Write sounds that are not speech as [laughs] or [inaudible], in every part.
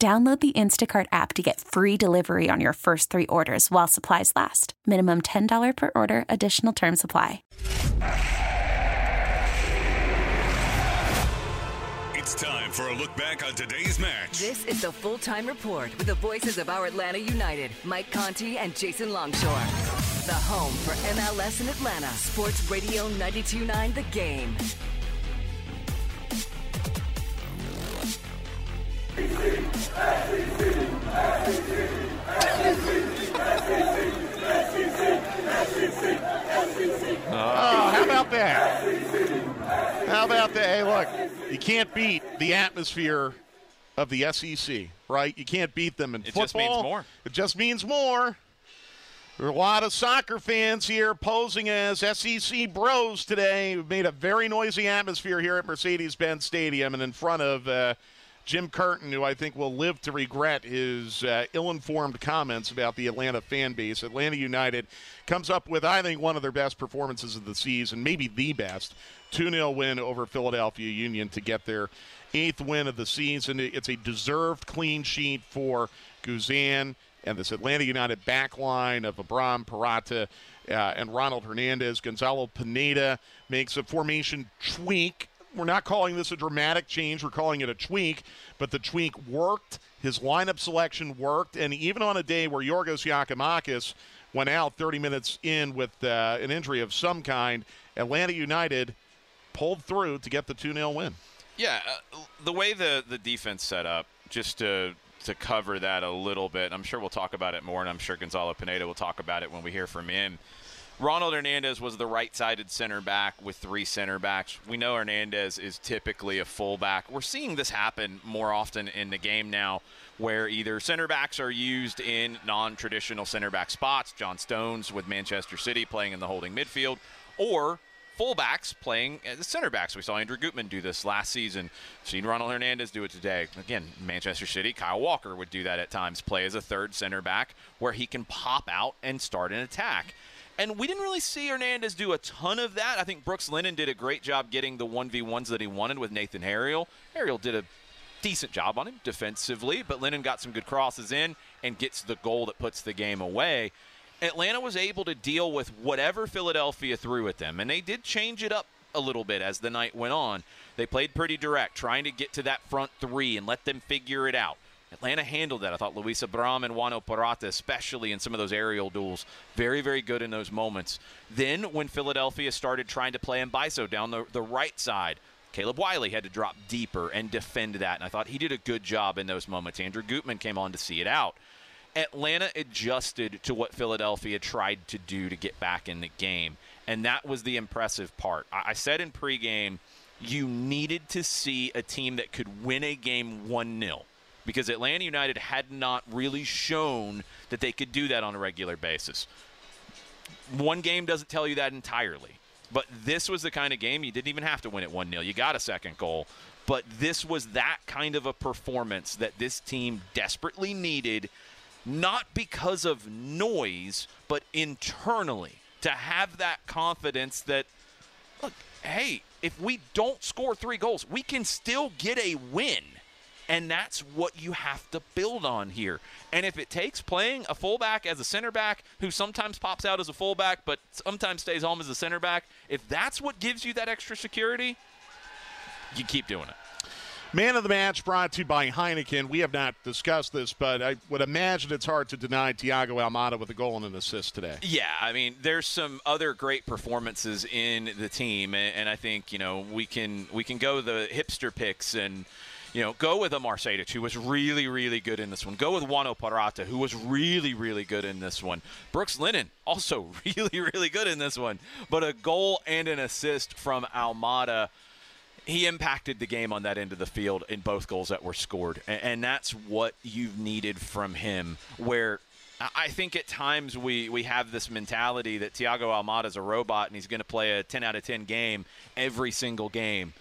Download the Instacart app to get free delivery on your first three orders while supplies last. Minimum $10 per order, additional term supply. It's time for a look back on today's match. This is the full time report with the voices of our Atlanta United, Mike Conti and Jason Longshore. The home for MLS in Atlanta, Sports Radio 929 The Game. About that? Hey, look, you can't beat the atmosphere of the SEC, right? You can't beat them in It football. just means more. It just means more. There are a lot of soccer fans here posing as SEC bros today. We've made a very noisy atmosphere here at Mercedes-Benz Stadium and in front of uh, Jim Curtin, who I think will live to regret his uh, ill-informed comments about the Atlanta fan base. Atlanta United comes up with, I think, one of their best performances of the season, maybe the best. 2-0 win over Philadelphia Union to get their eighth win of the season. It's a deserved clean sheet for Guzan and this Atlanta United back line of Abram Purata uh, and Ronald Hernandez. Gonzalo Pineda makes a formation tweak. We're not calling this a dramatic change, we're calling it a tweak, but the tweak worked. His lineup selection worked, and even on a day where Giorgos Giakoumakis went out 30 minutes in with uh, an injury of some kind, Atlanta United pulled through to get the 2 0 win. Yeah, uh, the way the the defense set up, just to to cover that a little bit. I'm sure we'll talk about it more, and I'm sure Gonzalo Pineda will talk about it when we hear from him. Ronald Hernandez was the right-sided center back with three center backs. We know Hernandez is typically a fullback. We're seeing this happen more often in the game now, where either center backs are used in non-traditional center back spots. John Stones with Manchester City playing in the holding midfield, or fullbacks playing as center backs. We saw Andrew Gutman do this last season. Seen Ronald Hernandez do it today. Again, Manchester City, Kyle Walker would do that at times, play as a third center back where he can pop out and start an attack. And we didn't really see Hernandez do a ton of that. I think Brooks Lennon did a great job getting the 1v1s that he wanted with Nathan Harriel. Harriel did a decent job on him defensively, but Lennon got some good crosses in and gets the goal that puts the game away. Atlanta was able to deal with whatever Philadelphia threw at them, and they did change it up a little bit as the night went on. They played pretty direct, trying to get to that front three and let them figure it out. Atlanta handled that. I thought Luis Abram and Juanjo Purata, especially in some of those aerial duels, very, very good in those moments. Then, when Philadelphia started trying to play Mbaizo down the, the right side, Caleb Wiley had to drop deeper and defend that, and I thought he did a good job in those moments. Andrew Gutman came on to see it out. Atlanta adjusted to what Philadelphia tried to do to get back in the game, and that was the impressive part. I, I said in pregame, you needed to see a team that could win a game 1 0 because Atlanta United had not really shown that they could do that on a regular basis. One game doesn't tell you that entirely, but this was the kind of game you didn't even have to win it 1 0. You got a second goal, but this was that kind of a performance that this team desperately needed, not because of noise, but internally to have that confidence that, look, hey, if we don't score three goals, we can still get a win. And that's what you have to build on here. And if it takes playing a fullback as a center back who sometimes pops out as a fullback but sometimes stays home as a center back, if that's what gives you that extra security, you keep doing it. Man of the match brought to you by Heineken. We have not discussed this, but I would imagine it's hard to deny Thiago Almada with a goal and an assist today. Yeah, I mean, there's some other great performances in the team, and I think you know we can we can go the hipster picks and you know, go with Amar Sejdic, who was really, really good in this one. Go with Juanjo Purata, who was really, really good in this one. Brooks Lennon, also [laughs] really, really good in this one. But a goal and an assist from Almada – he impacted the game on that end of the field in both goals that were scored. And, and that's what you've needed from him, where I think at times we, we have this mentality that Thiago Almada is a robot and he's going to play a 10 out of 10 game every single game.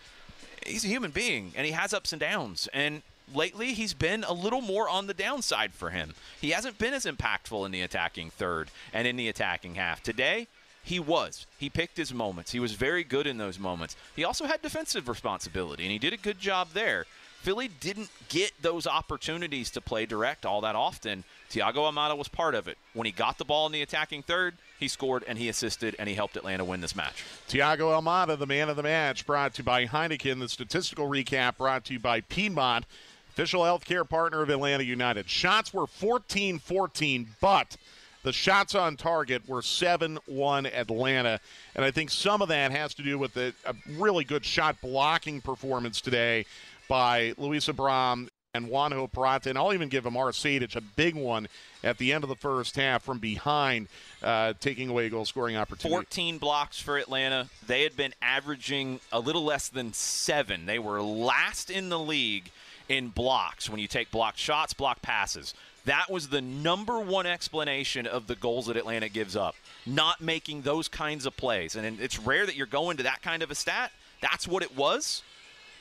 He's a human being and he has ups and downs. And lately he's been a little more on the downside for him. He hasn't been as impactful in the attacking third and in the attacking half. Today, he was. He picked his moments. He was very good in those moments. He also had defensive responsibility, and he did a good job there. Philly didn't get those opportunities to play direct all that often. Thiago Almada was part of it. When he got the ball in the attacking third, he scored and he assisted and he helped Atlanta win this match. Thiago Almada, the man of the match, brought to you by Heineken. The statistical recap brought to you by Piedmont, official healthcare partner of Atlanta United. Shots were 14 14, but the shots on target were 7 1 Atlanta. And I think some of that has to do with the, a really good shot blocking performance today by Luis Abram and Juanjo Purata. And I'll even give Amar Sejdic a big one at the end of the first half from behind, uh, taking away goal scoring opportunity. 14 blocks for Atlanta. They had been averaging a little less than seven. They were last in the league in blocks when you take blocked shots, block passes. That was the number one explanation of the goals that Atlanta gives up. Not making those kinds of plays. And it's rare that you're going to that kind of a stat. That's what it was.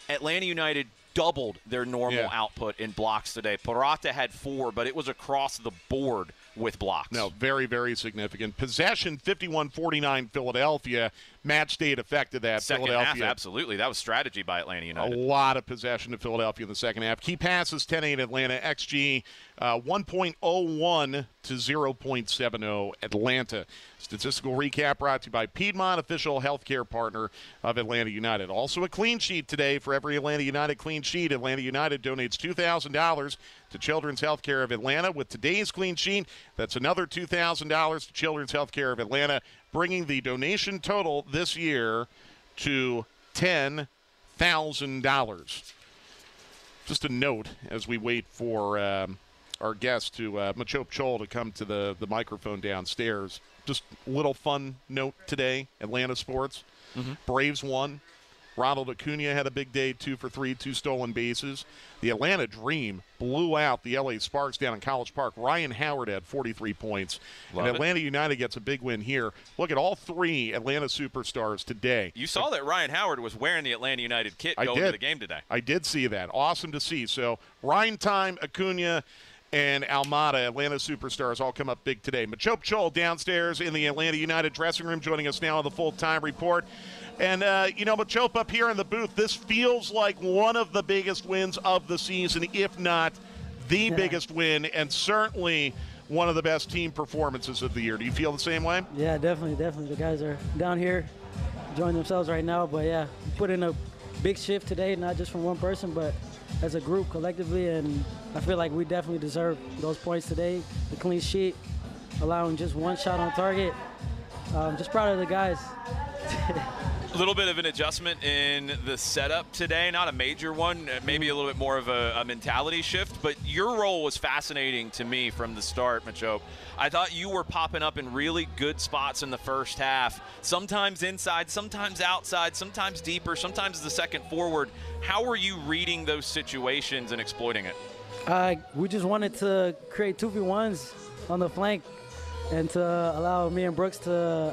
Atlanta United doubled their normal yeah. output in blocks today. Purata had four, but it was across the board with blocks. No, very, very significant. Possession 51 49 Philadelphia. Match state affected that. Second Philadelphia. half, absolutely. That was strategy by Atlanta United. A lot of possession to Philadelphia in the second half. Key passes 10 8 Atlanta. XG uh, 1.01 to 0.70 Atlanta. Statistical recap brought to you by Piedmont, official healthcare partner of Atlanta United. Also a clean sheet today for every Atlanta United clean sheet. Atlanta United donates $2,000 to Children's Healthcare of Atlanta. With today's clean sheet, that's another $2,000 to Children's Healthcare of Atlanta, bringing the donation total this year to $10,000. Just a note as we wait for. Um, our guest to uh, Machop Chol to come to the, the microphone downstairs. Just a little fun note today, Atlanta sports. Mm-hmm. Braves won. Ronald Acuna had a big day, two for three, two stolen bases. The Atlanta Dream blew out the LA Sparks down in College Park. Rhyne Howard had 43 points. Love and Atlanta it. United gets a big win here. Look at all three Atlanta superstars today. You saw that Rhyne Howard was wearing the Atlanta United kit going to the game today. I did see that. Awesome to see. So, Ryan time, Acuna, and Almada, Atlanta superstars, all come up big today. Machop Chol downstairs in the Atlanta United dressing room, joining us now on the full time report. And, uh, you know, Machop up here in the booth, this feels like one of the biggest wins of the season, if not the yeah. biggest win, and certainly one of the best team performances of the year. Do you feel the same way? Yeah, definitely, definitely. The guys are down here enjoying themselves right now, but yeah, put in a big shift today, not just from one person, but as a group collectively, and I feel like we definitely deserve those points today. The clean sheet, allowing just one shot on target. Um, just proud of the guys. [laughs] A little bit of an adjustment in the setup today, not a major one, maybe a little bit more of a, a mentality shift, but your role was fascinating to me from the start, Macho. I thought you were popping up in really good spots in the first half, sometimes inside, sometimes outside, sometimes deeper, sometimes the second forward. How were you reading those situations and exploiting it? Uh, we just wanted to create 2v1s on the flank and to allow me and Brooks to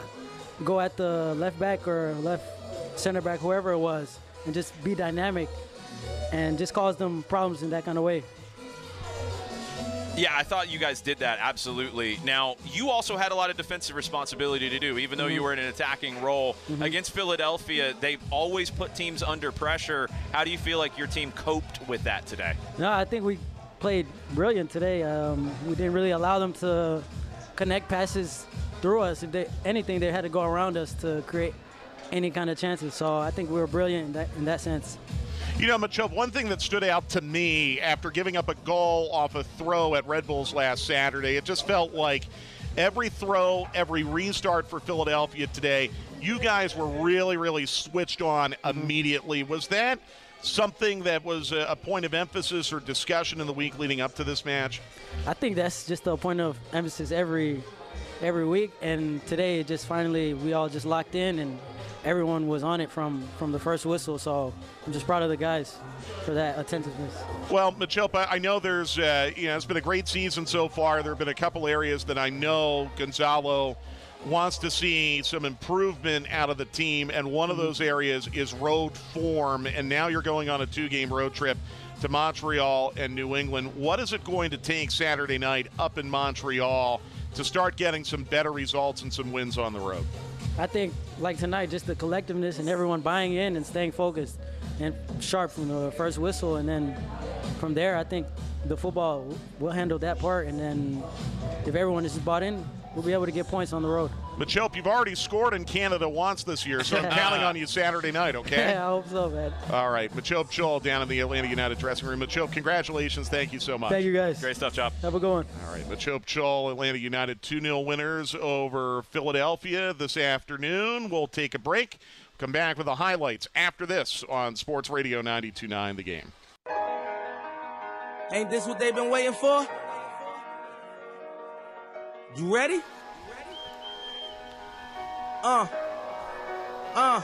go at the left back or left center back, whoever it was, and just be dynamic and just cause them problems in that kind of way. Yeah, I thought you guys did that absolutely. Now, you also had a lot of defensive responsibility to do, even though mm-hmm. you were in an attacking role. Mm-hmm. Against Philadelphia, they've always put teams under pressure. How do you feel like your team coped with that today? No, I think we played brilliant today. Um, we didn't really allow them to connect passes through us. If they anything, they had to go around us to create any kind of chances. So I think we were brilliant in that, in that sense. You know, Machop, one thing that stood out to me after giving up a goal off a throw at Red Bulls last Saturday, it just felt like every throw, every restart for Philadelphia today, you guys were really, really switched on mm-hmm. immediately. Was that something that was a point of emphasis or discussion in the week leading up to this match? I think that's just a point of emphasis every every week, and today it just finally we all just locked in and everyone was on it from from the first whistle. So I'm just proud of the guys for that attentiveness. Well, Machopa, I know there's uh, you know it's been a great season so far. There have been a couple areas that I know Gonzalo wants to see some improvement out of the team, and one of those areas is road form. And now you're going on a two-game road trip to Montreal and New England. What is it going to take Saturday night up in Montreal to start getting some better results and some wins on the road? I think, like tonight, just the collectiveness and everyone buying in and staying focused and sharp from the first whistle. And then from there, I think the football will handle that part. And then if everyone is bought in, we'll be able to get points on the road. Machope, you've already scored in Canada once this year, so I'm [laughs] counting on you Saturday night, okay? [laughs] Yeah, I hope so, man. All right. Machop Chol down in the Atlanta United dressing room. Machope, congratulations. Thank you so much. Thank you, guys. Great stuff, Chop. Have a good one. All right. Machop Chol, Atlanta United 2 0 winners over Philadelphia this afternoon. We'll take a break. Come back with the highlights after this on Sports Radio 92.9 The Game. Ain't this what they've been waiting for? You ready? Uh, uh.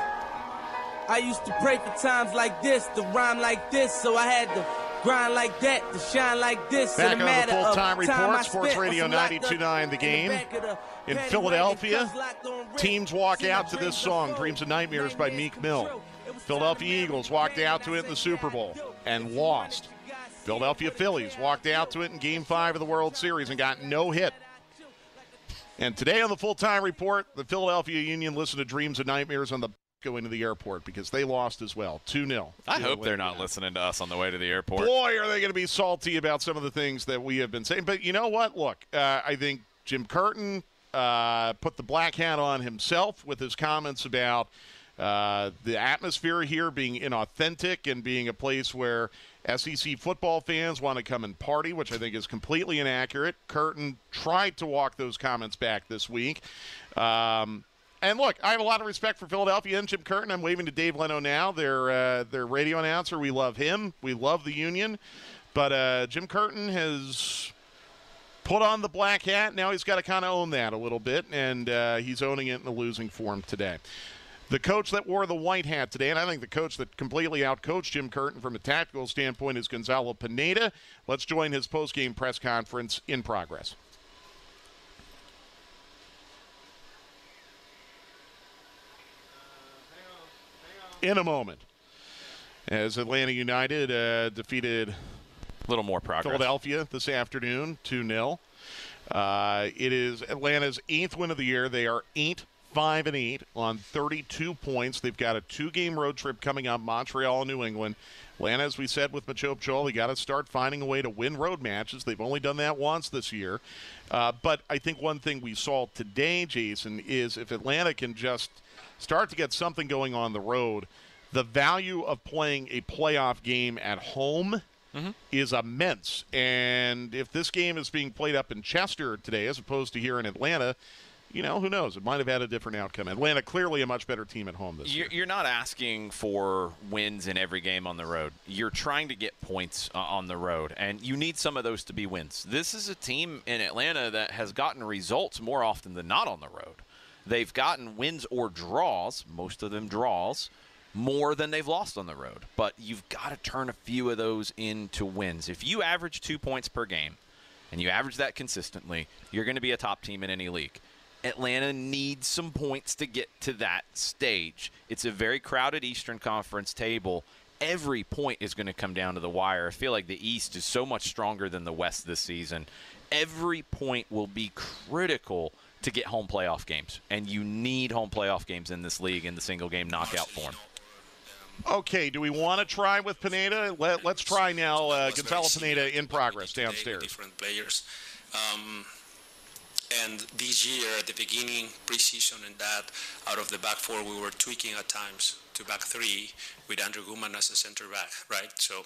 I used to pray for times like this, to rhyme like this, so I had to grind like that, to shine like this. Back in on a the matter full of time time report, Sports Radio on some locked up 92.9 The Game. in the back of the In Philadelphia, wagon, cuz locked on red. teams walk out to this song, Dreams and. Nightmares by Meek Mill. Philadelphia Eagles walked out to it in the Super Bowl and lost. Philadelphia Phillies walked out to it in Game 5 of the World Series and got no hit. And today on the full time report, the Philadelphia Union listened to Dreams and Nightmares on the going to the airport because they lost as well 2 0. I hope they're not listening to us on the way to the airport. Boy, are they going to be salty about some of the things that we have been saying. But you know what? Look, uh, I think Jim Curtin uh, put the black hat on himself with his comments about uh, the atmosphere here being inauthentic and being a place where SEC football fans want to come and party, which I think is completely inaccurate. Curtin tried to walk those comments back this week. Um, and look, I have a lot of respect for Philadelphia and Jim Curtin. I'm waving to Dave Leno now, their uh, their radio announcer. We love him. We love the Union. But uh, Jim Curtin has put on the black hat. Now he's got to kind of own that a little bit, and uh, he's owning it in a losing form today. The coach that wore the white hat today, and I think the coach that completely outcoached Jim Curtin from a tactical standpoint is Gonzalo Pineda. Let's join his post-game press conference in progress. in a moment. As Atlanta United uh, defeated A little more progress. Philadelphia this afternoon, 2 0. Uh, it is Atlanta's eighth win of the year. They are 8 5 and 8 on 32 points. They've got a two game road trip coming up Montreal and New England. Atlanta, as we said with Machop Chol, they got to start finding a way to win road matches. They've only done that once this year. Uh, but I think one thing we saw today, Jason, is if Atlanta can just start to get something going on the road, the value of playing a playoff game at home is immense. And if this game is being played up in Chester today as opposed to here in Atlanta, you know, who knows? It might have had a different outcome. Atlanta clearly a much better team at home this You're, year. you're not asking for wins in every game on the road. You're trying to get points uh, on the road, and you need some of those to be wins. This is a team in Atlanta that has gotten results more often than not on the road. They've gotten wins or draws, most of them draws, more than they've lost on the road. But you've got to turn a few of those into wins. If you average two points per game, and you average that consistently, you're going to be a top team in any league. Atlanta needs some points to get to that stage. It's a very crowded Eastern Conference table. Every point is going to come down to the wire. I feel like the East is so much stronger than the West this season. Every point will be critical to get home playoff games, and you need home playoff games in this league in the single game knockout form. Okay, do we want to try with Pineda? Let, us try now. Uh, Gonzalo Pineda in progress downstairs. Different players. Um, and this year, at the beginning, preseason, and that, out of the back four, we were tweaking at times to back three with Andrew Gutman as a center back, right? So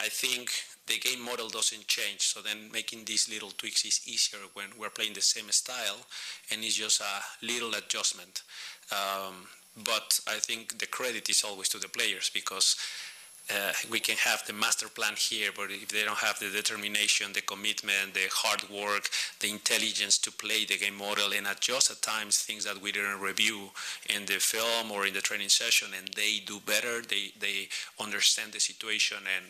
I think the game model doesn't change. So then making these little tweaks is easier when we're playing the same style, and it's just a little adjustment. Um, but I think the credit is always to the players because uh, we can have the master plan here, but if they don't have the determination, the commitment, the hard work, the intelligence to play the game model and adjust at times things that we didn't review in the film or in the training session, and they do better, they, they understand the situation and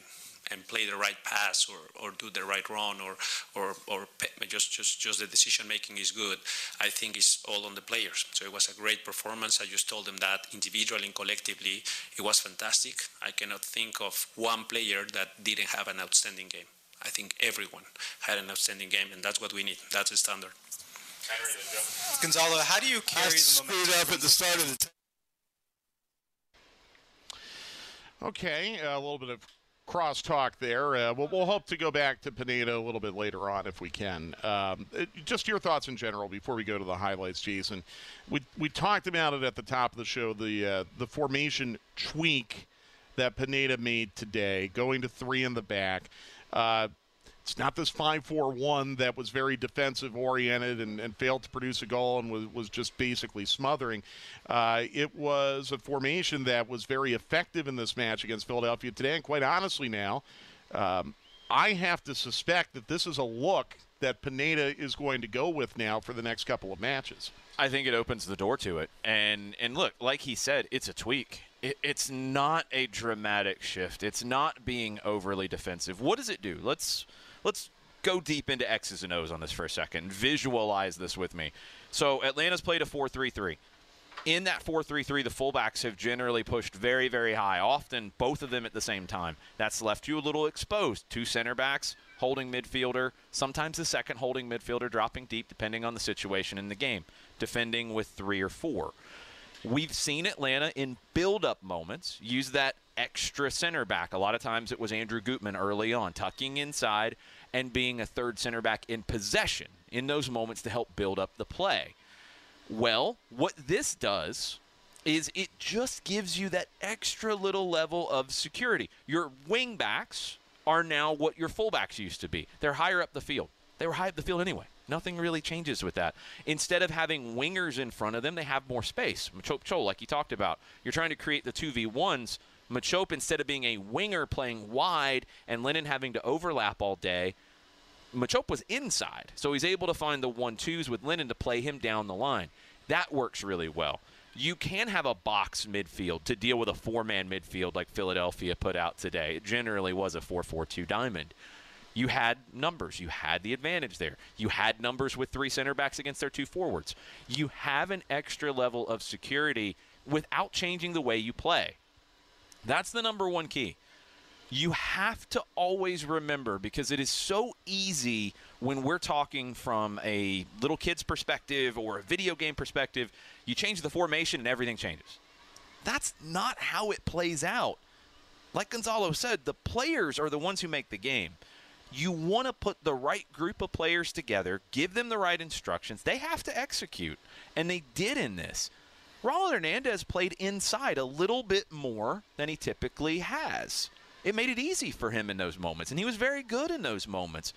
and play the right pass or, or do the right run or or, or just, just just the decision making is good. I think it's all on the players. So it was a great performance. I just told them that individually and collectively it was fantastic. I cannot think of one player that didn't have an outstanding game. I think everyone had an outstanding game, and that's what we need. That's the standard. Gonzalo, how do you carry the screwed up at the start of the. T- okay, a little bit of crosstalk there. Uh, we'll, we'll, hope to go back to Pineda a little bit later on if we can. Um, uh, just your thoughts in general before we go to the highlights, Jason. We we talked about it at the top of the show. The uh, the formation tweak that Pineda made today, going to three in the back. Uh, it's not this 5 4 1 that was very defensive oriented and, and, failed to produce a goal and was, was just basically smothering. Uh, it was a formation that was very effective in this match against Philadelphia today. And quite honestly, now, um, I have to suspect that this is a look that Pineda is going to go with now for the next couple of matches. I think it opens the door to it. And, and look, like he said, it's a tweak. It, it's not a dramatic shift. It's not being overly defensive. What does it do? Let's let's go deep into X's and O's on this for a second. Visualize this with me. So Atlanta's played a 4 3 3. In that 4 3 3, the fullbacks have generally pushed very, very high, often both of them at the same time. That's left you a little exposed. Two center backs, holding midfielder, sometimes the second holding midfielder dropping deep, depending on the situation in the game, defending with three or four. We've seen Atlanta in build up moments use that extra center back. A lot of times it was Andrew Gutman early on, tucking inside and being a third center back in possession in those moments to help build up the play. Well, what this does is it just gives you that extra little level of security. Your wing backs are now what your fullbacks used to be. They're higher up the field. They were high up the field anyway. Nothing really changes with that. Instead of having wingers in front of them, they have more space. Machop Chol, like you talked about, you're trying to create the 2v1s. Machop, instead of being a winger playing wide and Lennon having to overlap all day, Machop was inside. So he's able to find the one twos with Lennon to play him down the line. That works really well. You can have a box midfield to deal with a four man midfield like Philadelphia put out today. It generally was a 4 4 2 diamond you had numbers. You had the advantage there. You had numbers with three center backs against their two forwards. You have an extra level of security without changing the way you play. That's the number one key. You have to always remember because it is so easy when we're talking from a little kid's perspective or a video game perspective. You change the formation and everything changes. That's not how it plays out. Like Gonzalo said, the players are the ones who make the game you want to put the right group of players together, give them the right instructions. They have to execute, and they did in this. Ronald Hernandez played inside a little bit more than he typically has. It made it easy for him in those moments, and he was very good in those moments.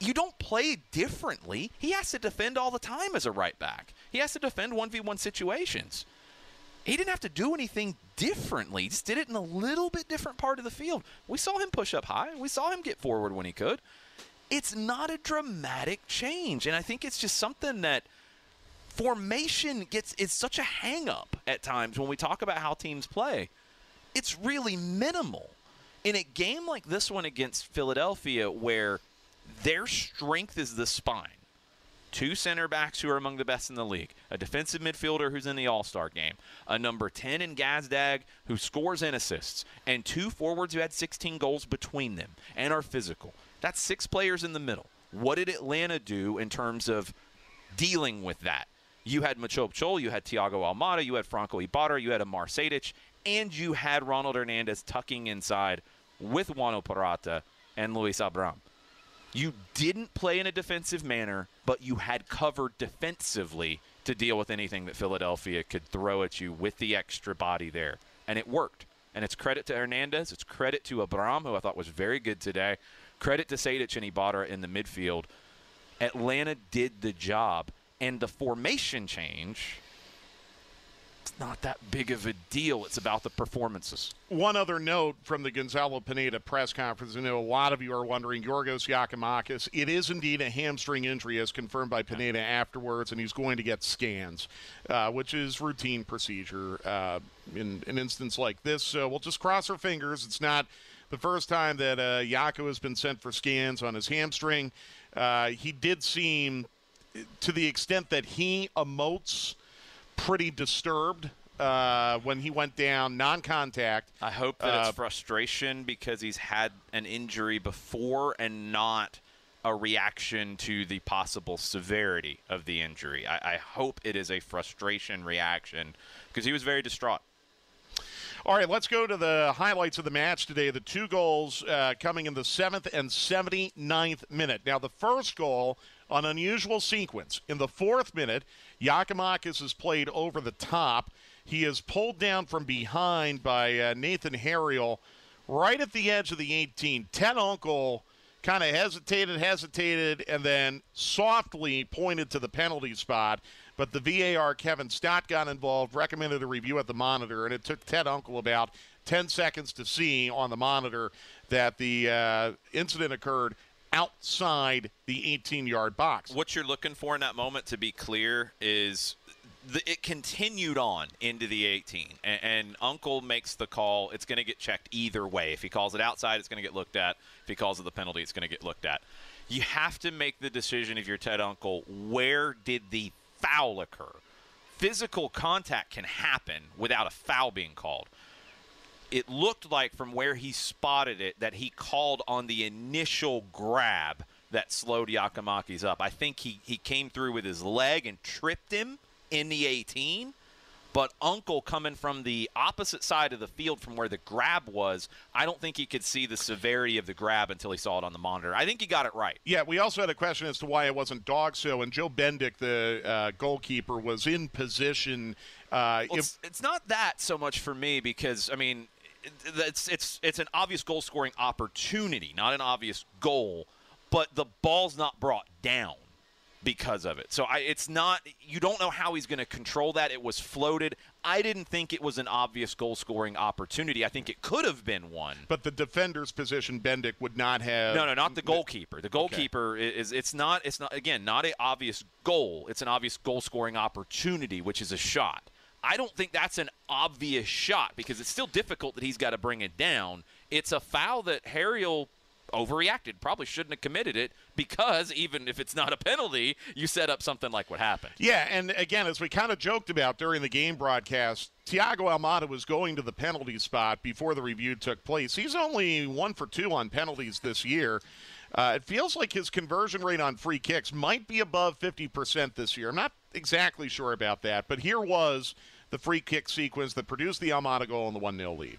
You don't play differently. He has to defend all the time as a right back. He has to defend 1v1 situations he didn't have to do anything differently. He just did it in a little bit different part of the field. We saw him push up high. We saw him get forward when he could. It's not a dramatic change, and I think it's just something that formation gets it's such a hang up at times when we talk about how teams play. It's really minimal. In a game like this one against Philadelphia where their strength is the spine two center backs who are among the best in the league, a defensive midfielder who's in the All Star game, a number 10 in Gazdag who scores and assists, and two forwards who had 16 goals between them and are physical. That's six players in the middle. What did Atlanta do in terms of dealing with that? You had Machop Chol, you had Thiago Almada, you had Franco Ibarra, you had Amar Sejdic, and you had Ronald Hernandez tucking inside with Juan Purata and Luis Abram. You didn't play in a defensive manner, but you had covered defensively to deal with anything that Philadelphia could throw at you with the extra body there. and it worked. And it's credit to Hernandez. It's credit to Abram, who I thought was very good today. Credit to Sejdic and Ibarra in the midfield. Atlanta did the job. And the formation change, it's not that big of a deal. It's about the performances. One other note from the Gonzalo Pineda press conference. I know a lot of you are wondering, Giorgos Giakoumakis, it is indeed a hamstring injury as confirmed by Pineda afterwards, and he's going to get scans, uh, which is routine procedure uh, in an instance like this. So we'll just cross our fingers. It's not the first time that uh, Yako has been sent for scans on his hamstring. Uh, he did seem, to the extent that he emotes, pretty disturbed uh, when he went down, non-contact. I hope that Uh, it's frustration because he's had an injury before and not a reaction to the possible severity of the injury. I, I hope it is a frustration reaction because he was very distraught. All right, let's go to the highlights of the match today. The two goals uh, coming in the seventh and 79th minute. Now, the first goal, an unusual sequence. In the fourth minute, Giakoumakis is played over the top. He is pulled down from behind by uh, Nathan Harriel right at the edge of the 18. Ted Unkel kind of hesitated, hesitated, and then softly pointed to the penalty spot. But the VAR, Kevin Stott, got involved, recommended a review at the monitor, and it took Ted Unkel about 10 seconds to see on the monitor that the uh, incident occurred outside the 18 yard box. What you're looking for in that moment, to be clear, is the, it continued on into the 18, and, and Unkel makes the call. It's going to get checked either way. If he calls it outside, it's going to get looked at. If he calls it the penalty, it's going to get looked at. You have to make the decision if you're Ted Unkel. Where did the foul occur? Physical contact can happen without a foul being called it looked like from where he spotted it that he called on the initial grab that slowed Giakoumakis up. I think he, he came through with his leg and tripped him in the 18. But Unkel coming from the opposite side of the field from where the grab was, I don't think he could see the severity of the grab until he saw it on the monitor. I think he got it right. Yeah, we also had a question as to why it wasn't DOGSO, and Joe Bendik, the uh, goalkeeper, was in position. Uh, Well, if, it's, it's not that so much for me because I mean, it's it's it's an obvious goal scoring opportunity, not an obvious goal, but the ball's not brought down because of it. So I, it's not. You don't know how he's going to control that. It was floated. I didn't think it was an obvious goal scoring opportunity. I think it could have been one. but the defender's position, Bendik would not have. No, no, not the goalkeeper. The goalkeeper is, it's not it's not again not an obvious goal. It's an obvious goal scoring opportunity, which is a shot. I don't think that's an obvious shot because it's still difficult that he's got to bring it down. It's a foul that Harriel overreacted. Probably shouldn't have committed it because even if it's not a penalty, you set up something like what happened. Yeah, and again, as we kind of joked about during the game broadcast, Thiago Almada was going to the penalty spot before the review took place. He's only one for two on penalties this year. Uh, it feels like his conversion rate on free kicks might be above 50% this year. I'm not exactly sure about that, but here was the free kick sequence that produced the Almada goal and the 1 0 lead.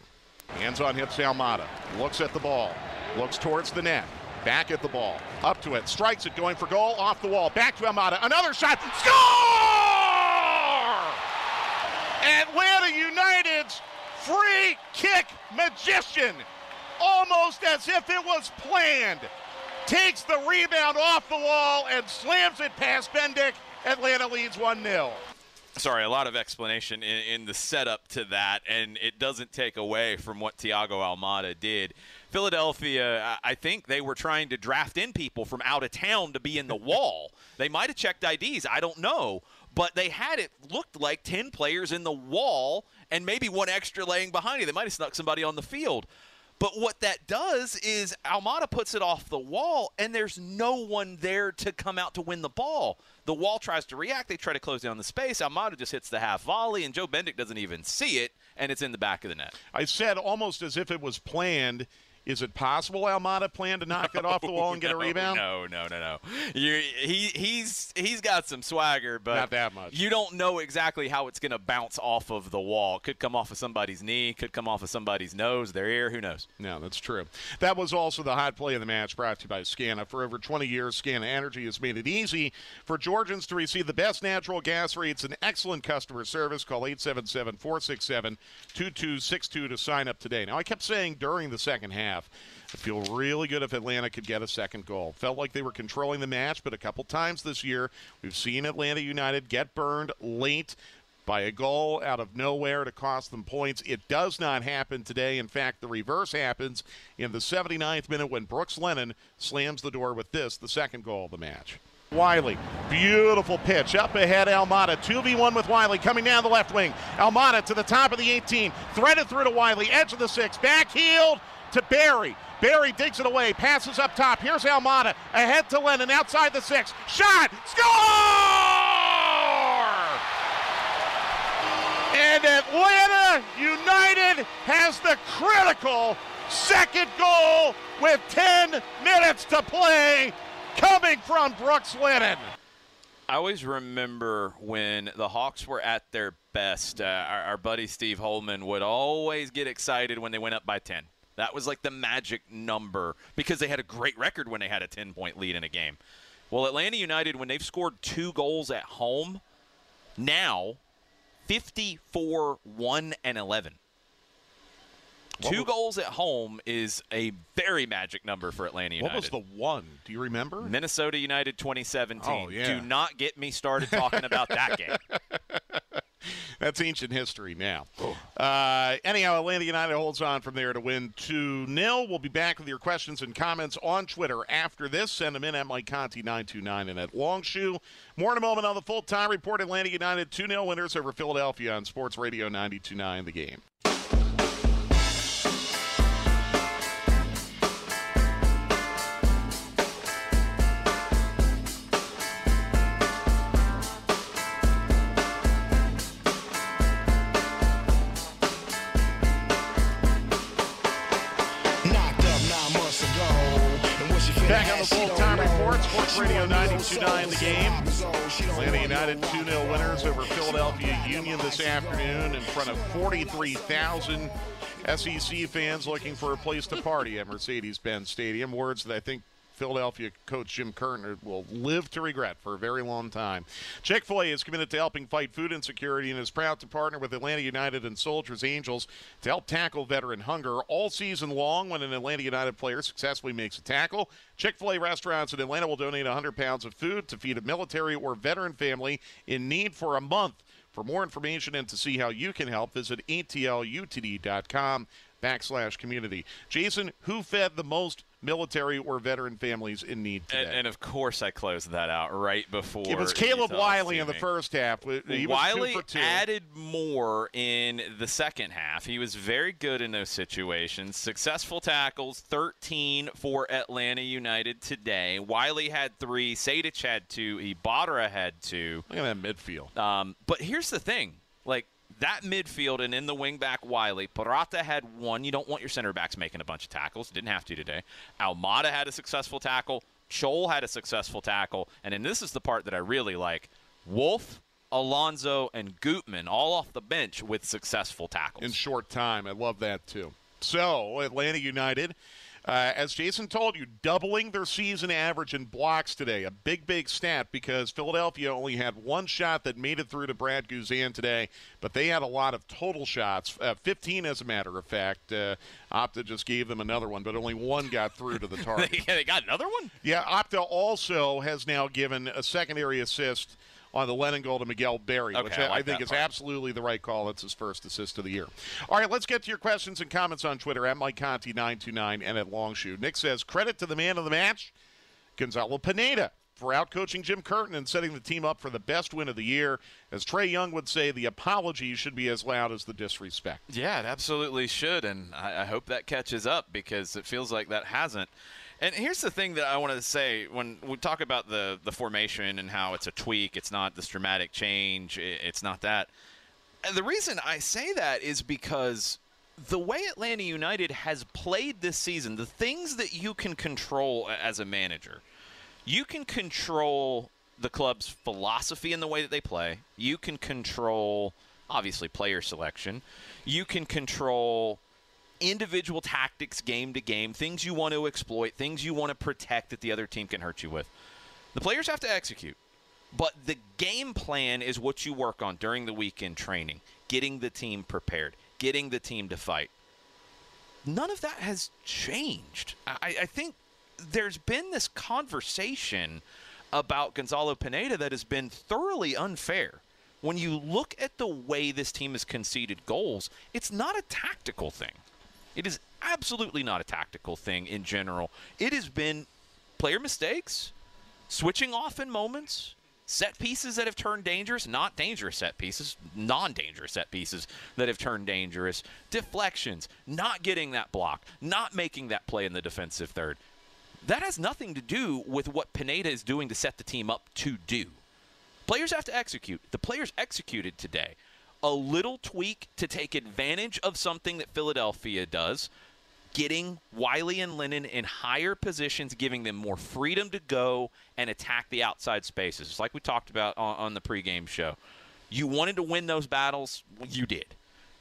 Hands on hips, Almada. Looks at the ball, looks towards the net, back at the ball, up to it, strikes it, going for goal, off the wall, back to Almada, another shot, score! Atlanta United's free kick magician, almost as if it was planned, takes the rebound off the wall and slams it past Bendik. Atlanta leads 1 0. Sorry, a lot of explanation in, in the setup to that, and it doesn't take away from what Thiago Almada did. Philadelphia, I I think they were trying to draft in people from out of town to be in the wall. [laughs] They might have checked IDs, I don't know, but they had it looked like 10 players in the wall and maybe one extra laying behind you. They might have snuck somebody on the field. But what that does is Almada puts it off the wall, and there's no one there to come out to win the ball. The wall tries to react. They try to close down the space. Almada just hits the half volley, and Joe Bendik doesn't even see it, and it's in the back of the net. I said almost as if it was planned. Is it possible Almada planned to knock it off the [laughs] wall and get a rebound? No, no, no, no. You, he he's he's got some swagger, but Not that much. You don't know exactly how it's going to bounce off of the wall. Could come off of somebody's knee, could come off of somebody's nose, their ear. Who knows? No, that's true. That was also the hot play of the match brought to you by Scana. For over 20 years, Scana Energy has made it easy for Georgians to receive the best natural gas rates and excellent customer service. Call 877 467 2262 to sign up today. Now, I kept saying during the second half, I feel really good if Atlanta could get a second goal. Felt like they were controlling the match, but a couple times this year, we've seen Atlanta United get burned late by a goal out of nowhere to cost them points. It does not happen today. In fact, the reverse happens in the 79th minute when Brooks Lennon slams the door with this, the second goal of the match. Wiley, beautiful pitch up ahead. Almada, 2v1 with Wiley coming down the left wing. Almada to the top of the 18, threaded through to Wiley, edge of the six, backheeled to Berry. Berry digs it away, passes up top. Here's Almada ahead to Lennon outside the six. Shot, score! And Atlanta United has the critical second goal with 10 minutes to play coming from Brooks Lennon. I always remember when the Hawks were at their best. Uh, our, our buddy Steve Holman would always get excited when they went up by 10. That was like the magic number because they had a great record when they had a 10 point lead in a game. Well, Atlanta United, when they've scored two goals at home, now 54 1 and 11. What Two was- goals at home is a very magic number for Atlanta United. What was the one? Do you remember? Minnesota United 2017. Oh, yeah. Do not get me started talking about that game. [laughs] [laughs] That's ancient history now. Uh, anyhow, Atlanta United holds on from there to win 2 0. We'll be back with your questions and comments on Twitter after this. Send them in at Mike Conti 929 and at Longshoe. More in a moment on the full time report. Atlanta United 2 0 winners over Philadelphia on Sports Radio 929 The game. Time report, Sports Radio 929 The game. Atlanta United 2 0 winners over Philadelphia Union this afternoon in front of 43,000 SEC fans looking for a place to party at Mercedes Benz Stadium. Words that I think Philadelphia coach Jim Curtin will live to regret for a very long time. Chick fil A is committed to helping fight food insecurity and is proud to partner with Atlanta United and Soldiers Angels to help tackle veteran hunger all season long. When an Atlanta United player successfully makes a tackle, Chick fil A restaurants in Atlanta will donate 100 pounds of food to feed a military or veteran family in need for a month. For more information and to see how you can help, visit atlutd.com backslash community. Jason, who fed the most military or veteran families in need today? And, and of course, I closed that out right before. it was Caleb Wiley in the first half. He was Wiley two two. added more in the second half. He was very good in those situations. Successful tackles, 13 for Atlanta United today. Wiley had three. Sejdic had two. Ibarra had two. Look at that midfield. Um, but here's the thing, like that midfield and in the wing back Wiley, Purata had one. You don't want your center backs making a bunch of tackles. Didn't have to today. Almada had a successful tackle. Chol had a successful tackle. And then this is the part that I really like. Wolff, Alonso, and Gutman all off the bench with successful tackles. in short time. I love that too. So, Atlanta United, uh, as Jason told you, doubling their season average in blocks today. A big, big stat because Philadelphia only had one shot that made it through to Brad Guzan today, but they had a lot of total shots, uh, 15 as a matter of fact. Uh, Opta just gave them another one, but only one got through to the [laughs] target. they got another one? Yeah, Opta also has now given a secondary assist on the Lennon goal to Miguel Berry, which I I, like think that is part. absolutely the right call. That's his first assist of the year. All right, let's get to your questions and comments on Twitter at Mike Conti 929 and at Longshoe. Nick says credit to the man of the match, Gonzalo Pineda. For out coaching Jim Curtin and setting the team up for the best win of the year. As Trae Young would say, the apology should be as loud as the disrespect. Yeah, it absolutely should, and I, I hope that catches up because it feels like that hasn't. And here's the thing that I wanted to say when we talk about the the formation and how it's a tweak, it's not this dramatic change, it's not that. The reason I say that is because the way Atlanta United has played this season, the things that you can control as a manager, you can control the club's philosophy in the way that they play. You can control, obviously, player selection. You can control individual tactics game to game, things you want to exploit, things you want to protect that the other team can hurt you with. The players have to execute. But the game plan is what you work on during the weekend training, getting the team prepared, getting the team to fight. None of that has changed. I, I think there's been this conversation about Gonzalo Pineda that has been thoroughly unfair. When you look at the way this team has conceded goals, it's not a tactical thing. It is absolutely not a tactical thing in general. It has been player mistakes, switching off in moments, set pieces that have turned dangerous, not dangerous set pieces, non dangerous set pieces that have turned dangerous, deflections, not getting that block, not making that play in the defensive third. That has nothing to do with what Pineda is doing to set the team up to do. Players have to execute. The players executed today. A little tweak to take advantage of something that Philadelphia does, getting Wiley and Lennon in higher positions, giving them more freedom to go and attack the outside spaces. It's like we talked about on, on the pregame show. You wanted to win those battles, you did.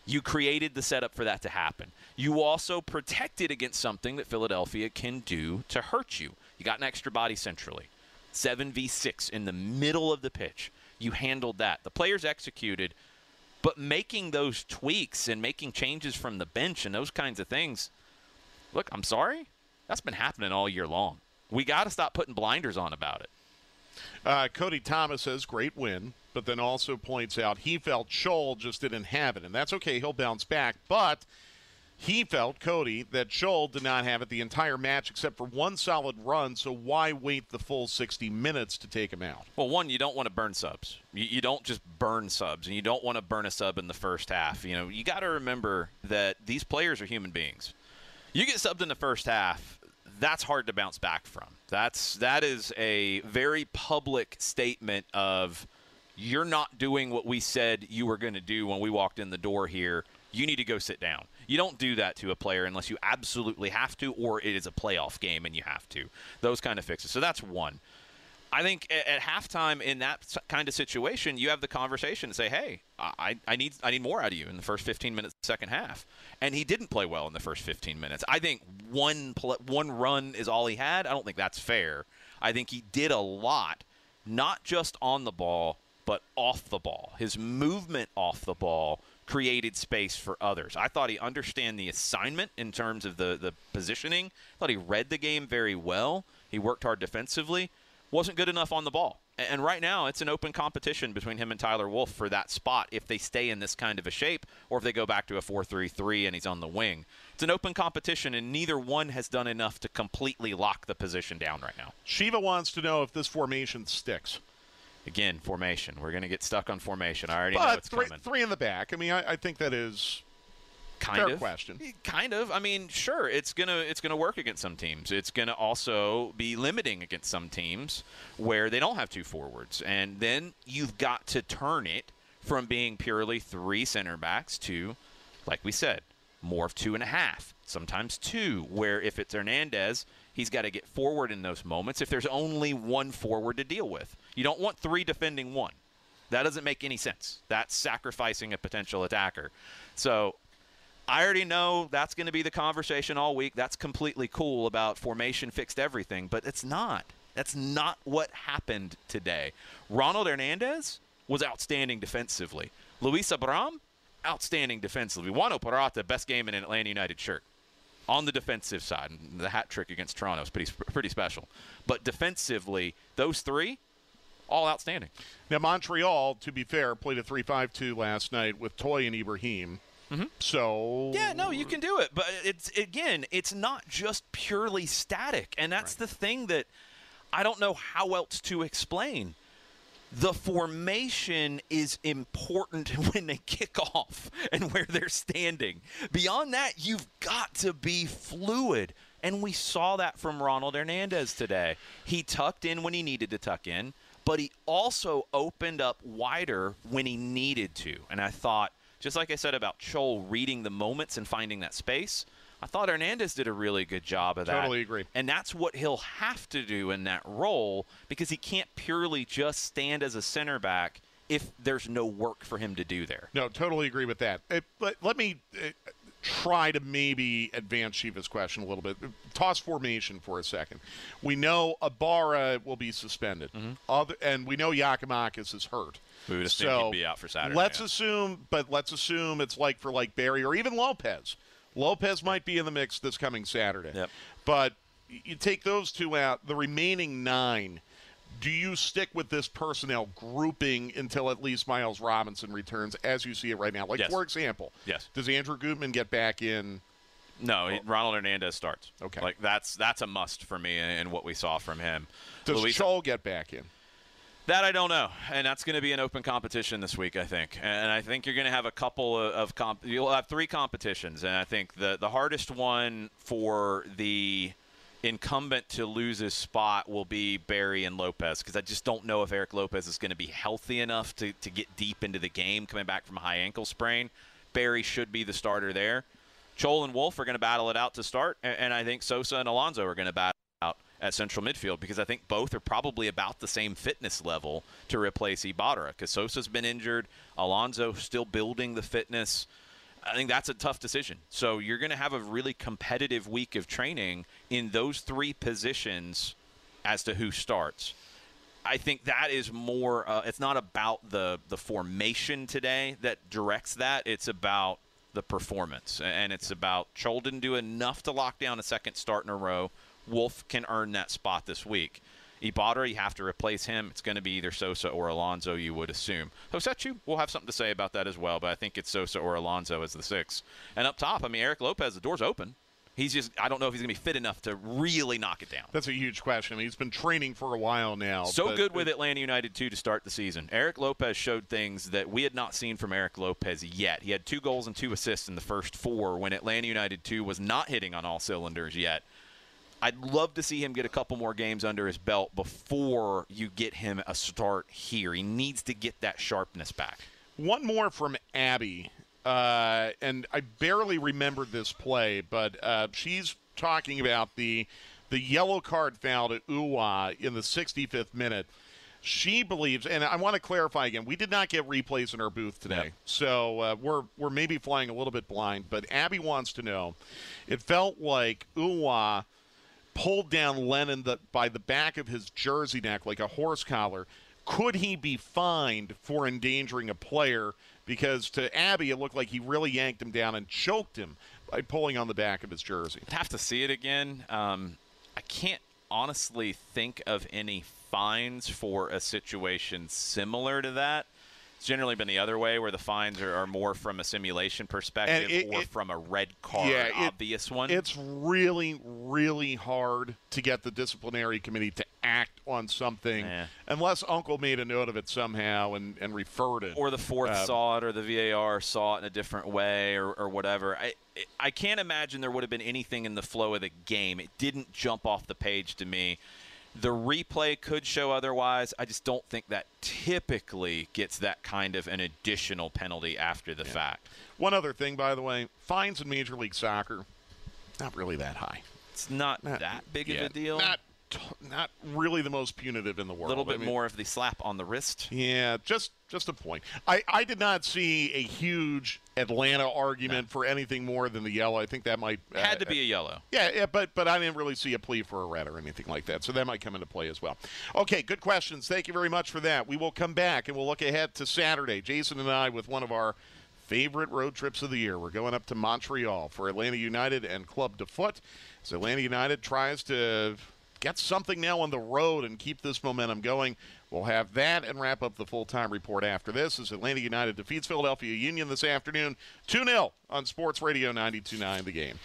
You created the setup for that to happen. You also protected against something that Philadelphia can do to hurt you. You got an extra body centrally. 7v6 in the middle of the pitch. You handled that. The players executed, but making those tweaks and making changes from the bench and those kinds of things, look, I'm sorry, that's been happening all year long. We got to stop putting blinders on about it. Uh, Cody Thomas says great win, but then also points out he felt Chol just didn't have it, and that's okay. He'll bounce back, but he felt Cody that Chol did not have it the entire match except for one solid run. So why wait the full 60 minutes to take him out? Well, one, you don't want to burn subs. You, you don't just burn subs, and you don't want to burn a sub in the first half. You know, you got to remember that these players are human beings. You get subbed in the first half, that's hard to bounce back from. That's that is a very public statement of you're not doing what we said you were going to do when we walked in the door here. You need to go sit down. You don't do that to a player unless you absolutely have to, or it is a playoff game and you have to. Those kind of fixes. So that's one. I think at, at halftime in that kind of situation, you have the conversation and say, "Hey, I, I need I need more out of you in the first 15 minutes, second half." And he didn't play well in the first 15 minutes. I think one pl- one run is all he had. I don't think that's fair. I think he did a lot, not just on the ball, but off the ball. His movement off the ball created space for others. I thought he understand the assignment in terms of the the positioning. I thought he read the game very well. He worked hard defensively wasn't good enough on the ball. And right now, it's an open competition between him and Tyler Wolff for that spot if they stay in this kind of a shape or if they go back to a 4 3 3 and he's on the wing. It's an open competition, and neither one has done enough to completely lock the position down right now. Shiva wants to know if this formation sticks. Again, formation. We're going to get stuck on formation. I already but know it's three, coming. Three in the back. I mean, I, I think that is kind Fair of question. Kind of. I mean, sure, it's gonna it's gonna work against some teams. It's gonna also be limiting against some teams where they don't have two forwards, and then you've got to turn it from being purely three center backs to, like we said, more of two and a half, sometimes two. Where if it's Hernandez, he's got to get forward in those moments. If there's only one forward to deal with, you don't want three defending one. That doesn't make any sense. That's sacrificing a potential attacker. So I already know that's going to be the conversation all week. That's completely cool about formation fixed everything, but it's not. That's not what happened today. Ronald Hernandez was outstanding defensively. Luis Abram, outstanding defensively. Juan Purata, best game in an Atlanta United shirt. On the defensive side, the hat trick against Toronto is pretty pretty special. But defensively, those three, all outstanding. Now Montreal, to be fair, played a 3-5-2 last night with Toy and Ibrahim. Mm-hmm. So yeah, no, you can do it, but it's again, it's not just purely static, and that's right. the thing that I don't know how else to explain. The formation is important [laughs] when they kick off and where they're standing. Beyond that, you've got to be fluid. And we saw that from Ronald Hernandez today. He tucked in when he needed to tuck in, but he also opened up wider when he needed to. And I thought – just like I said about Chol reading the moments and finding that space, I thought Hernandez did a really good job of that. Totally agree. And that's what he'll have to do in that role because he can't purely just stand as a center back if there's no work for him to do there. No, totally agree with that. Uh, but let me uh, try to maybe advance Shiva's question a little bit. Toss formation for a second. We know Ibarra will be suspended, mm-hmm. Other, and we know Giakoumakis is hurt. We would assume so he'd be out for Saturday. Let's yeah. assume, but let's assume it's like for like Berry or even Lopez. Lopez might be in the mix this coming Saturday. Yep. But you take those two out, the remaining nine. Do you stick with this personnel grouping until at least Miles Robinson returns, as you see it right now? Like, Yes. for example, Yes. does Andrew Gutman get back in? No, he- oh. Ronald Hernandez starts. Okay. Like that's that's a must for me and what we saw from him. Does Luis- Chol get back in? That I don't know, and that's going to be an open competition this week, I think. And I think you're going to have a couple of, of comp. You'll have three competitions, and I think the the hardest one for the incumbent to lose his spot will be Berry and Lopez because I just don't know if Erik Lopez is going to be healthy enough to, to get deep into the game coming back from a high ankle sprain. Berry should be the starter there. Chol and Wolff are going to battle it out to start, and, and I think Sosa and Alonso are going to battle out at central midfield because I think both are probably about the same fitness level to replace Ibarra because Sosa's been injured, Alonso still building the fitness. I think that's a tough decision. So you're going to have a really competitive week of training in those three positions as to who starts. I think that is more. Uh, it's not about the the formation today that directs that. It's about the performance, and it's about Chol didn't do enough to lock down a second start in a row. Wolff can earn that spot this week. Ibarra, you have to replace him. It's going to be either Sosa or Alonso, you would assume. Hosechu, we'll have something to say about that as well, but I think it's Sosa or Alonso as the six. And up top, I mean, Erik Lopez, the door's open. He's just, I don't know if he's going to be fit enough to really knock it down. That's a huge question. I mean, he's been training for a while now. So good with Atlanta United too to start the season. Erik Lopez showed things that we had not seen from Erik Lopez yet. He had two goals and two assists in the first four when Atlanta United 2 was not hitting on all cylinders yet. I'd love to see him get a couple more games under his belt before you get him a start here. He needs to get that sharpness back. One more from Abby, uh, and I barely remembered this play, but uh, she's talking about the the yellow card foul to Uwa in the 65th minute. She believes, and I want to clarify again, we did not get replays in our booth today, so uh, we're we're maybe flying a little bit blind. But Abby wants to know, it felt like Uwa pulled down Lennon the, by the back of his jersey neck like a horse collar. Could he be fined for endangering a player? Because to Abby, it looked like he really yanked him down and choked him by pulling on the back of his jersey. I'd have to see it again. Um, I can't honestly think of any fines for a situation similar to that. Generally been the other way, where the fines are, are more from a simulation perspective it- or it- from a red card, Yeah, it- obvious one. It's really, really hard to get the disciplinary committee to act on something Yeah. unless Unkel made a note of it somehow and, and referred it. or the fourth Uh, saw it, or the VAR saw it in a different way, or, or whatever. I I can't imagine there would have been anything in the flow of the game. It didn't jump off the page to me. The replay could show otherwise. I just don't think that typically gets that kind of an additional penalty after the fact. One other thing, by the way, fines in Major League Soccer, not really that high. It's not Not- that big yeah, of a deal. Not, t- not really the most punitive in the world. a little bit I mean, more of the slap on the wrist. Yeah, just just a point. I, I did not see a huge Atlanta argument for anything more than the yellow. I think that might uh, Had to be a yellow. Yeah, yeah, but but I didn't really see a plea for a red or anything like that. So that might come into play as well. Okay, good questions. Thank you very much for that. We will come back and we'll look ahead to Saturday. Jason and I with one of our favorite road trips of the year. We're going up to Montreal for Atlanta United and Club de Foot. As Atlanta United tries to get something now on the road and keep this momentum going. We'll have that and wrap up the full time report after this as Atlanta United defeats Philadelphia Union this afternoon 2 0 on Sports Radio 929 The Game.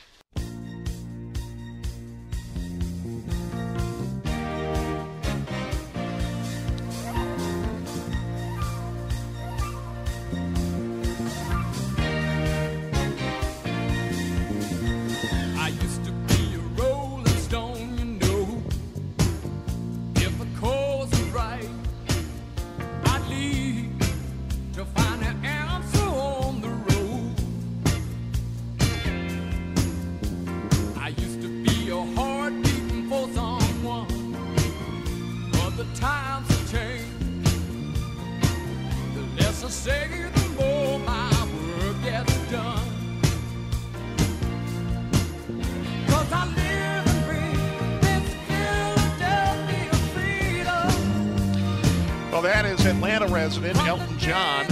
Well, that is Atlanta resident Elton John.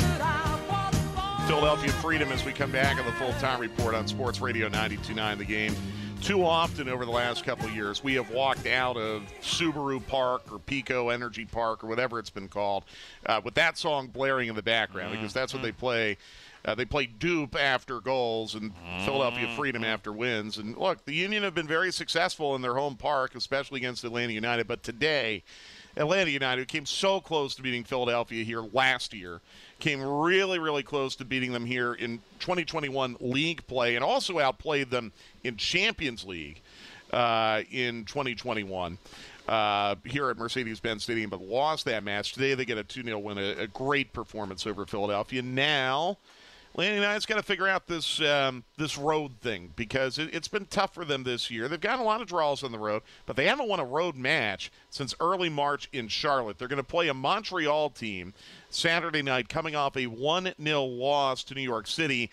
Philadelphia Freedom as we come back on the full time report on Sports Radio 929 The Game. Too often over the last couple of years, we have walked out of Subaru Park or Pico Energy Park or whatever it's been called uh, with that song blaring in the background because that's what they play. Uh, they play dupe after goals and Philadelphia Freedom after wins. And look, the Union have been very successful in their home park, especially against Atlanta United. But today, Atlanta United who came so close to beating Philadelphia here last year, came really, really close to beating them here in 2021 league play, and also outplayed them in Champions League uh, in 2021 uh, here at Mercedes-Benz Stadium, but lost that match. Today they get a 2-0 win, a, a great performance over Philadelphia. Now. Atlanta United's got to figure out this um, this road thing because it, it's been tough for them this year. They've gotten a lot of draws on the road, but they haven't won a road match since early March in Charlotte. They're going to play a Montreal team Saturday night, coming off a one 0 loss to New York City.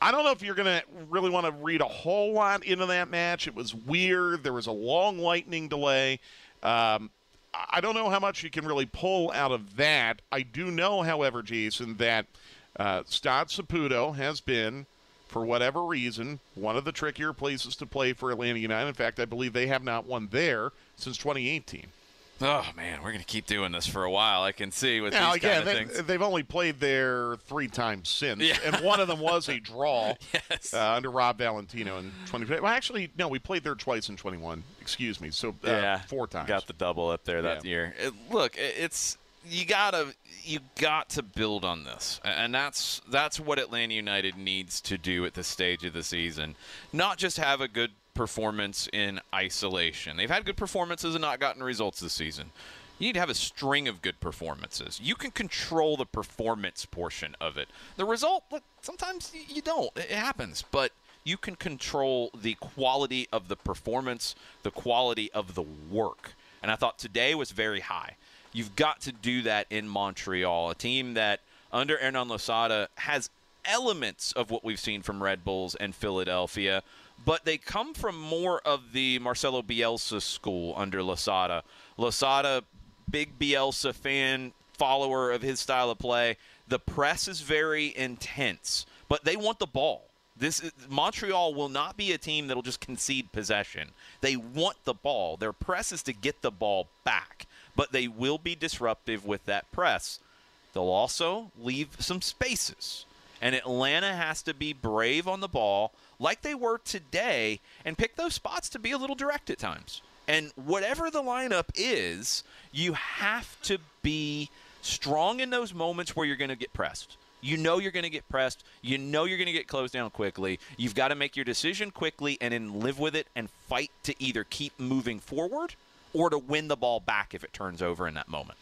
I don't know if you're going to really want to read a whole lot into that match. It was weird. There was a long lightning delay. Um, I don't know how much you can really pull out of that. I do know, however, Jason, that uh, Stade Saputo has been, for whatever reason, one of the trickier places to play for Atlanta United. In fact, I believe they have not won there since 2018. Oh man, we're gonna keep doing this for a while. I can see with Now, these kind of they, things. they've only played there three times since, Yeah. and one of them was a draw [laughs] Yes. uh, under Rob Valentino in 20. Well, actually, no, we played there twice in 21. Excuse me, so uh, yeah, four times. Got the double up there that Yeah. year. It, look, it, it's you gotta you got to build on this, and that's that's what Atlanta United needs to do at this stage of the season. Not just have a good performance in isolation. They've had good performances and not gotten results this season. You need to have a string of good performances. You can control the performance portion of it. The result, look, sometimes you don't. It happens, but you can control the quality of the performance, the quality of the work. And I thought today was very high. You've got to do that in Montreal, a team that under Hernan Losada has elements of what we've seen from Red Bulls and Philadelphia, but they come from more of the Marcelo Bielsa school under Losada. Losada, big Bielsa fan, follower of his style of play. The press is very intense, but they want the ball. This is, Montreal will not be a team that'll just concede possession. They want the ball. Their press is to get the ball back, but they will be disruptive with that press. They'll also leave some spaces. And Atlanta has to be brave on the ball like they were today and pick those spots to be a little direct at times. And whatever the lineup is, you have to be strong in those moments where you're going to get pressed. You know you're going to get pressed. You know you're going to get closed down quickly. You've got to make your decision quickly and then live with it and fight to either keep moving forward or to win the ball back if it turns over in that moment.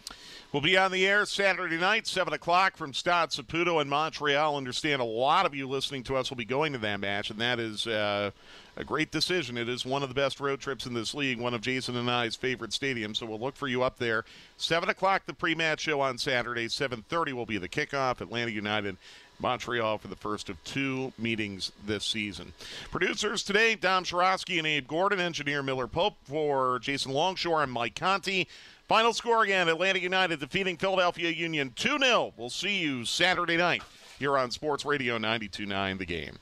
We'll be on the air Saturday night, 7 o'clock from Stade Saputo in Montreal. Understand a lot of you listening to us will be going to that match, and that is uh, a great decision. It is one of the best road trips in this league, one of Jason and I's favorite stadiums, so we'll look for you up there. 7 o'clock, the pre-match show on Saturday. 7.30 will be the kickoff. Atlanta United Montreal for the first of two meetings this season. Producers today, Dom Shirosky and Abe Gordon. Engineer Miller Pope for Jason Longshore and Mike Conti. Final score again Atlanta United defeating Philadelphia Union 2 0. We'll see you Saturday night here on Sports Radio 929 The Game.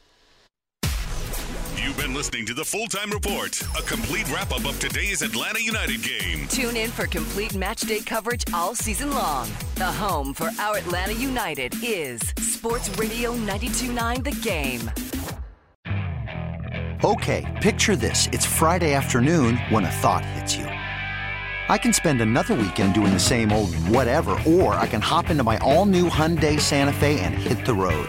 You've been listening to the Full Time Report, a complete wrap up of today's Atlanta United game. Tune in for complete match day coverage all season long. The home for our Atlanta United is Sports Radio 929 The Game. Okay, picture this. It's Friday afternoon when a thought hits you. I can spend another weekend doing the same old whatever, or I can hop into my all new Hyundai Santa Fe and hit the road.